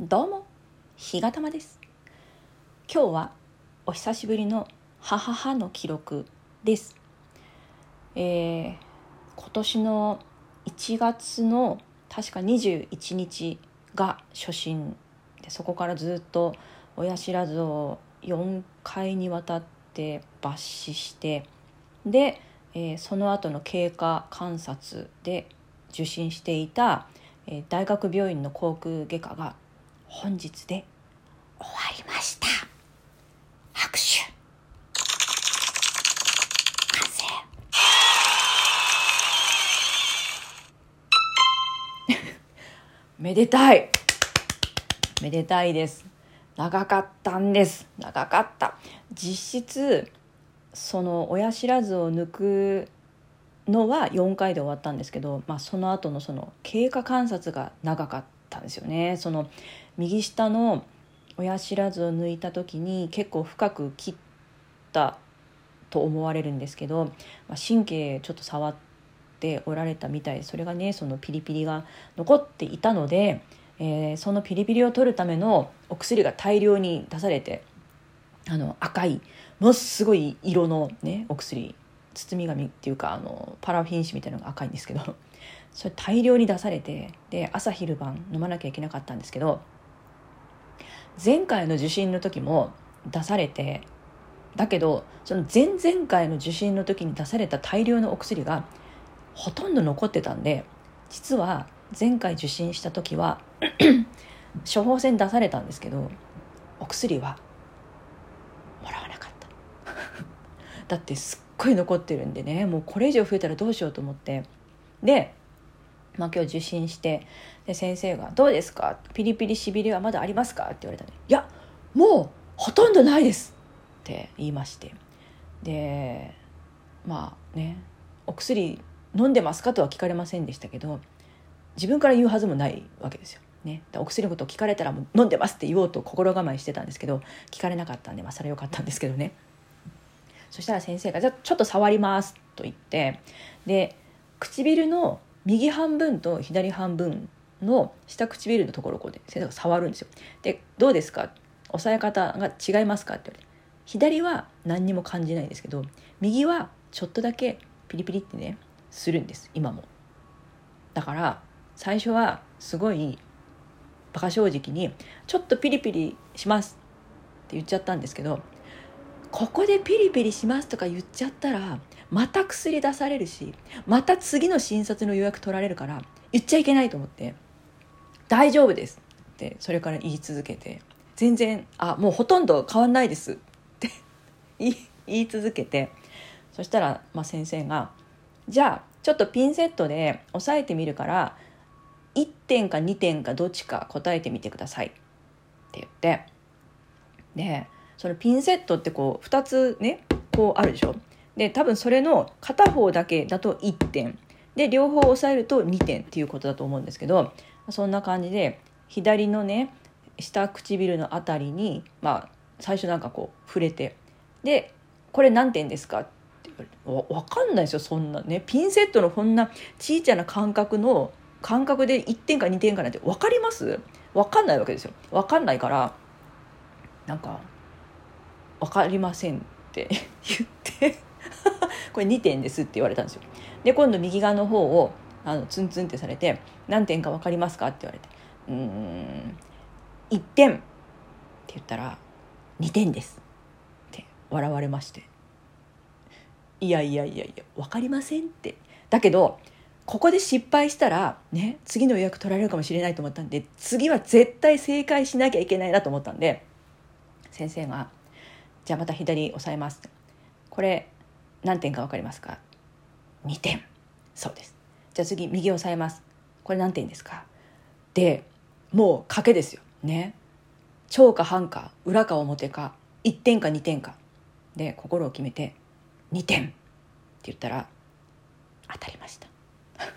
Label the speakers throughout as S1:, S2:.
S1: どうもひがたまです。今日はお久しぶりの母母の記録です。えー、今年の1月の確か21日が初心でそこからずっと親知らずを4回にわたって抜歯してで、えー、その後の経過観察で受診していた、えー、大学病院の口腔外科が本日で終わりました。拍手。完成。めでたい。めでたいです。長かったんです。長かった。実質その親知らずを抜くのは4回で終わったんですけど、まあ、その後のその経過観察が長かった。たんですよね。その右下の親知らずを抜いた時に結構深く切ったと思われるんですけど、まあ、神経ちょっと触っておられたみたいそれがねそのピリピリが残っていたので、えー、そのピリピリを取るためのお薬が大量に出されてあの赤いものすごい色のねお薬包み紙っていうかあのパラフィン紙みたいなのが赤いんですけどそれ大量に出されてで朝昼晩飲まなきゃいけなかったんですけど前回の受診の時も出されてだけどその前々回の受診の時に出された大量のお薬がほとんど残ってたんで実は前回受診した時は 処方箋出されたんですけどお薬はもらわなかった。だってすっごい残ってるんでねもうこれ以上増えたらどうしようと思って。でまあ、今日受診してで先生が「どうですか？ピリピリしびれはまだありますか?」って言われたね「いやもうほとんどないです」って言いまして。でまあねお薬飲んでますか？とは聞かれませんでしたけど自分から言うはずもないわけですよ。ね、お薬のことを聞かれたらもう飲んでますって言おうと心構えしてたんですけど聞かれなかったんで、まあ、それはよかったんですけどね。そしたら先生が「じゃあちょっと触ります」と言ってで唇の右半分と左半分の下唇のところをこうで先生が触るんですよ。で「どうですか?」押さえ方が違いますか？って言われて左は何にも感じないんですけど右はちょっとだけピリピリってねするんです今もだから最初はすごい馬鹿正直に「ちょっとピリピリします」って言っちゃったんですけどここでピリピリしますとか言っちゃったらまた薬出されるしまた次の診察の予約取られるから言っちゃいけないと思って「大丈夫です」ってそれから言い続けて全然「あもうほとんど変わんないです」って 言い続けてそしたら、まあ、先生が「じゃあちょっとピンセットで押さえてみるから1点か2点かどっちか答えてみてください」って言ってでそのピンセットってこう2つねこうあるでしょ。で多分それの片方だけだと1点。で両方押さえると2点っていうことだと思うんですけどそんな感じで左のね下唇の辺りにまあ最初なんかこう触れてで「これ何点ですか?」って言われて分かんないですよそんなね。ピンセットのこんな小さな感覚の感覚で1点か2点かなんて分かります？分かんないわけですよ。分かんないからなんか「分かりません」って言って これ2点ですって言われたんですよ。で今度右側の方をあのツンツンってされて何点か分かりますかって言われてうん1点って言ったら2点ですって笑われまして。いやいやいやいや分かりませんって。だけどここで失敗したらね次の予約取られるかもしれないと思ったんで次は絶対正解しなきゃいけないなと思ったんで先生が「じゃあまた左押さえます」これ何点か分かりますか？2点。そうです。じゃあ次右押さえます。これ何点ですか？でもう賭けですよ。ね。超か半か裏か表か1点か2点か。で心を決めて2点。って言ったら当たりました。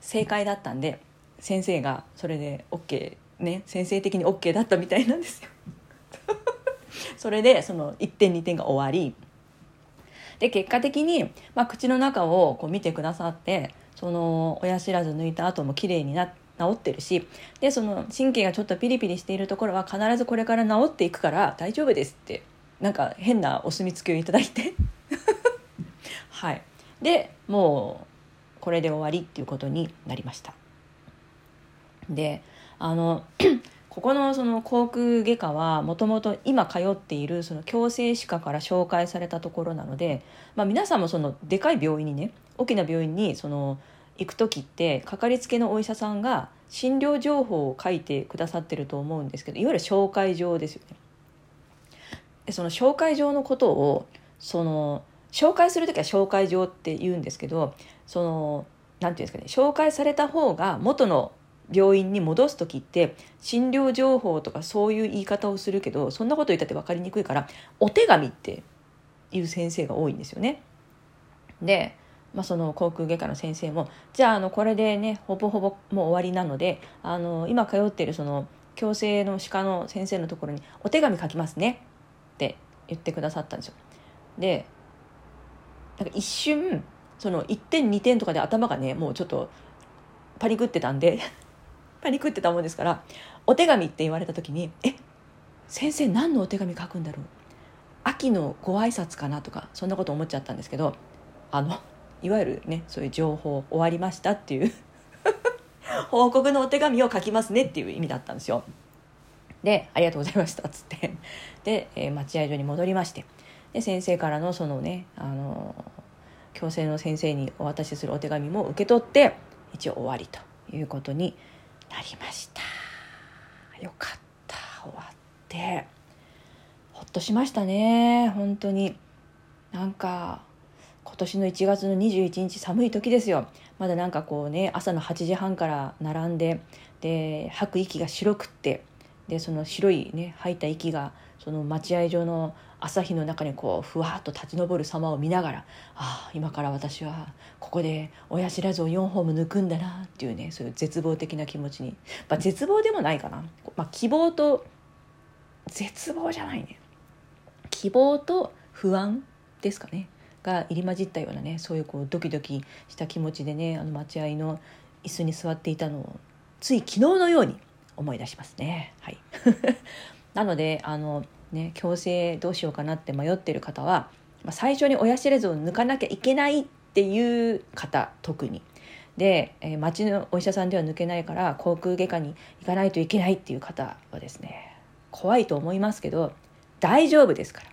S1: 正解だったんで先生がそれで OK ね先生的に OK だったみたいなんですよ。それでその1点2点が終わりで結果的に、まあ、口の中をこう見てくださってその親知らず抜いた後も綺麗にな治ってるしでその神経がちょっとピリピリしているところは必ずこれから治っていくから大丈夫ですってなんか変なお墨付きをいただいて。はい。でもうこれで終わりっていうことになりました。であのここのその口腔外科はもともと今通っているその矯正歯科から紹介されたところなので、まあ、皆さんもそのでかい病院にね大きな病院にその行く時ってかかりつけのお医者さんが診療情報を書いてくださってると思うんですけどいわゆる紹介状ですよね。でその紹介状のことをその紹介する時は紹介状って言うんですけどその何て言うんですかね紹介された方が元の病院に戻す時って診療情報とかそういう言い方をするけどそんなこと言ったって分かりにくいからお手紙っていう先生が多いんですよね。で、まあ、その航空外科の先生もじゃああのこれでねほぼほぼもう終わりなのであの今通ってるその矯正の歯科の先生のところに「お手紙書きますね」って言ってくださったんですよ。でなんか一瞬その1点2点とかで頭がねもうちょっとパニクってたんでパニクってたもんですからお手紙って言われた時に「え先生何のお手紙書くんだろう？秋のご挨拶かな?」とかそんなこと思っちゃったんですけどあのいわゆるねそういう情報終わりましたっていう 報告のお手紙を書きますねっていう意味だったんですよ。で「ありがとうございました」っつってで、えー、待合所に戻りましてで先生からのそのねあの矯正の先生にお渡しするお手紙も受け取って一応終わりということになりました。よかった。終わって。ほっとしましたね。本当に。なんか今年の1月の21日寒い時ですよ。まだなんかこうね朝の8時半から並んでで吐く息が白くってでその白いね吐いた息がその待合所の朝日の中にこうふわっと立ち上る様を見ながらああ今から私はここで親知らずを4本も抜くんだなっていうねそういう絶望的な気持ちに、まあ、絶望でもないかな、まあ、希望と絶望じゃないね。希望と不安ですかね。が入り混じったようなねそういうこうドキドキした気持ちでねあの待合の椅子に座っていたのをつい昨日のように思い出しますね。はい。なのであのね、矯正どうしようかなって迷ってる方は、まあ、最初に親知らずを抜かなきゃいけないっていう方特に。で、えー、町のお医者さんでは抜けないから口腔外科に行かないといけないっていう方はですね怖いと思いますけど大丈夫ですから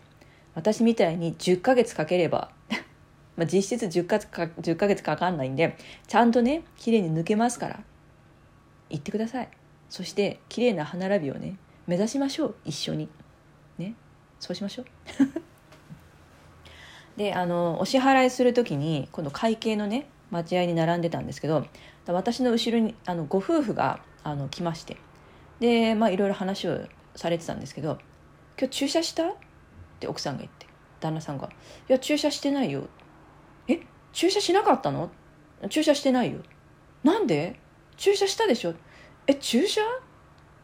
S1: 私みたいに10ヶ月かければ まあ実質10ヶ月か10ヶ月かかんないんでちゃんとね綺麗に抜けますから行ってくださいそして綺麗な歯並びをね目指しましょう一緒に。ねそうしましょう であのお支払いする時に今度会計のね待合に並んでたんですけど私の後ろにあのご夫婦があの来ましてでまあいろいろ話をされてたんですけど「今日注射した?」って奥さんが言って旦那さんが「いや注射してないよ」「え？注射しなかったの?」「注射してないよ」「なんで？注射したでしょ?」「え注射?」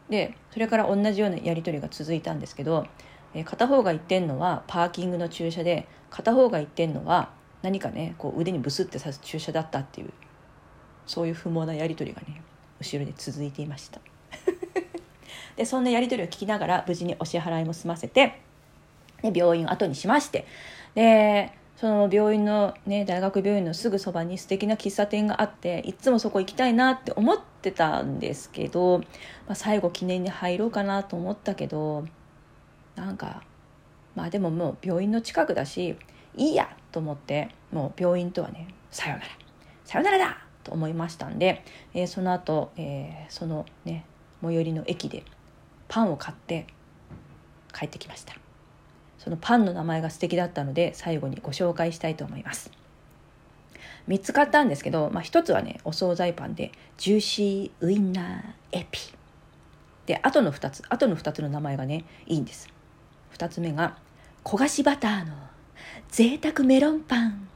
S1: でそれから同じようなやり取りが続いたんですけど、えー、片方が言ってんのはパーキングの注射で片方が言ってんのは何かねこう腕にブスって刺す注射だったっていうそういう不毛なやり取りがね後ろで続いていました。でそんなやり取りを聞きながら無事にお支払いも済ませてで病院を後にしましてでその病院のね大学病院のすぐそばに素敵な喫茶店があっていつもそこ行きたいなって思ってたんですけど、まあ、最後記念に入ろうかなと思ったけどなんかまあでももう病院の近くだしいいやと思ってもう病院とはねさよならさよならだと思いましたんで、えー、その後、えー、そのね最寄りの駅でパンを買って帰ってきました。そのパンの名前が素敵だったので最後にご紹介したいと思います。3つ買ったんですけど、まあ、1つはねお惣菜パンでジューシーウインナーエピ。であとの2つあとの2つの名前がねいいんです。2つ目が焦がしバターの贅沢メロンパン。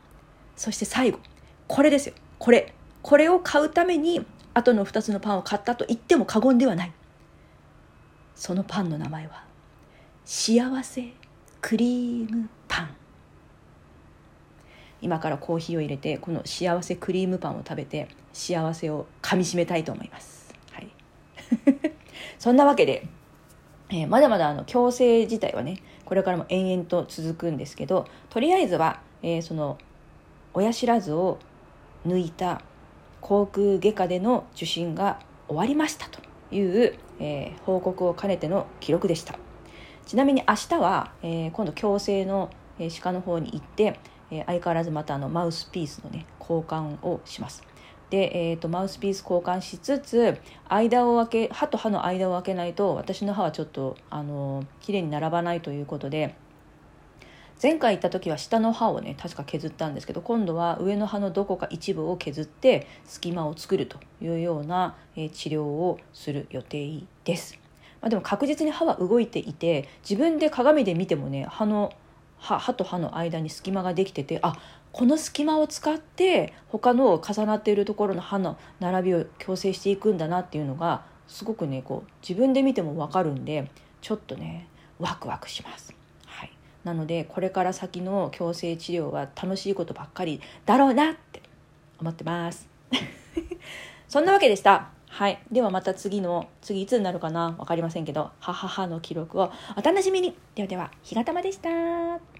S1: そして最後これですよ。これ。これを買うためにあとの2つのパンを買ったと言っても過言ではない。そのパンの名前は幸せクリームパン。今からコーヒーを入れてこの幸せクリームパンを食べて幸せをかみしめたいと思います。そんなわけで、えー、まだまだあの矯正自体はねこれからも延々と続くんですけどとりあえずは、えー、その親知らずを抜いた口腔外科での受診が終わりましたという、えー、報告を兼ねての記録でした。ちなみに明日は、えー、今度矯正の、えー、歯科の方に行って、えー、相変わらずまたあのマウスピースのね交換をしますで、えーと、マウスピース交換しつつ間を開け歯と歯の間を開けないと私の歯はちょっとあの綺麗に並ばないということで前回行った時は下の歯をね確か削ったんですけど今度は上の歯のどこか一部を削って隙間を作るというような、えー、治療をする予定です。まあ、でも確実に歯は動いていて自分で鏡で見てもね歯の歯歯と歯の間に隙間ができててあこの隙間を使って他の重なっているところの歯の並びを矯正していくんだなっていうのがすごくねこう自分で見ても分かるんでちょっとねワクワクします。はい。なのでこれから先の矯正治療は楽しいことばっかりだろうなって思ってます。そんなわけでした。はい。ではまた次の次いつになるかな？分かりませんけど。ははの記録をお楽しみに。ではでは日がたまでした。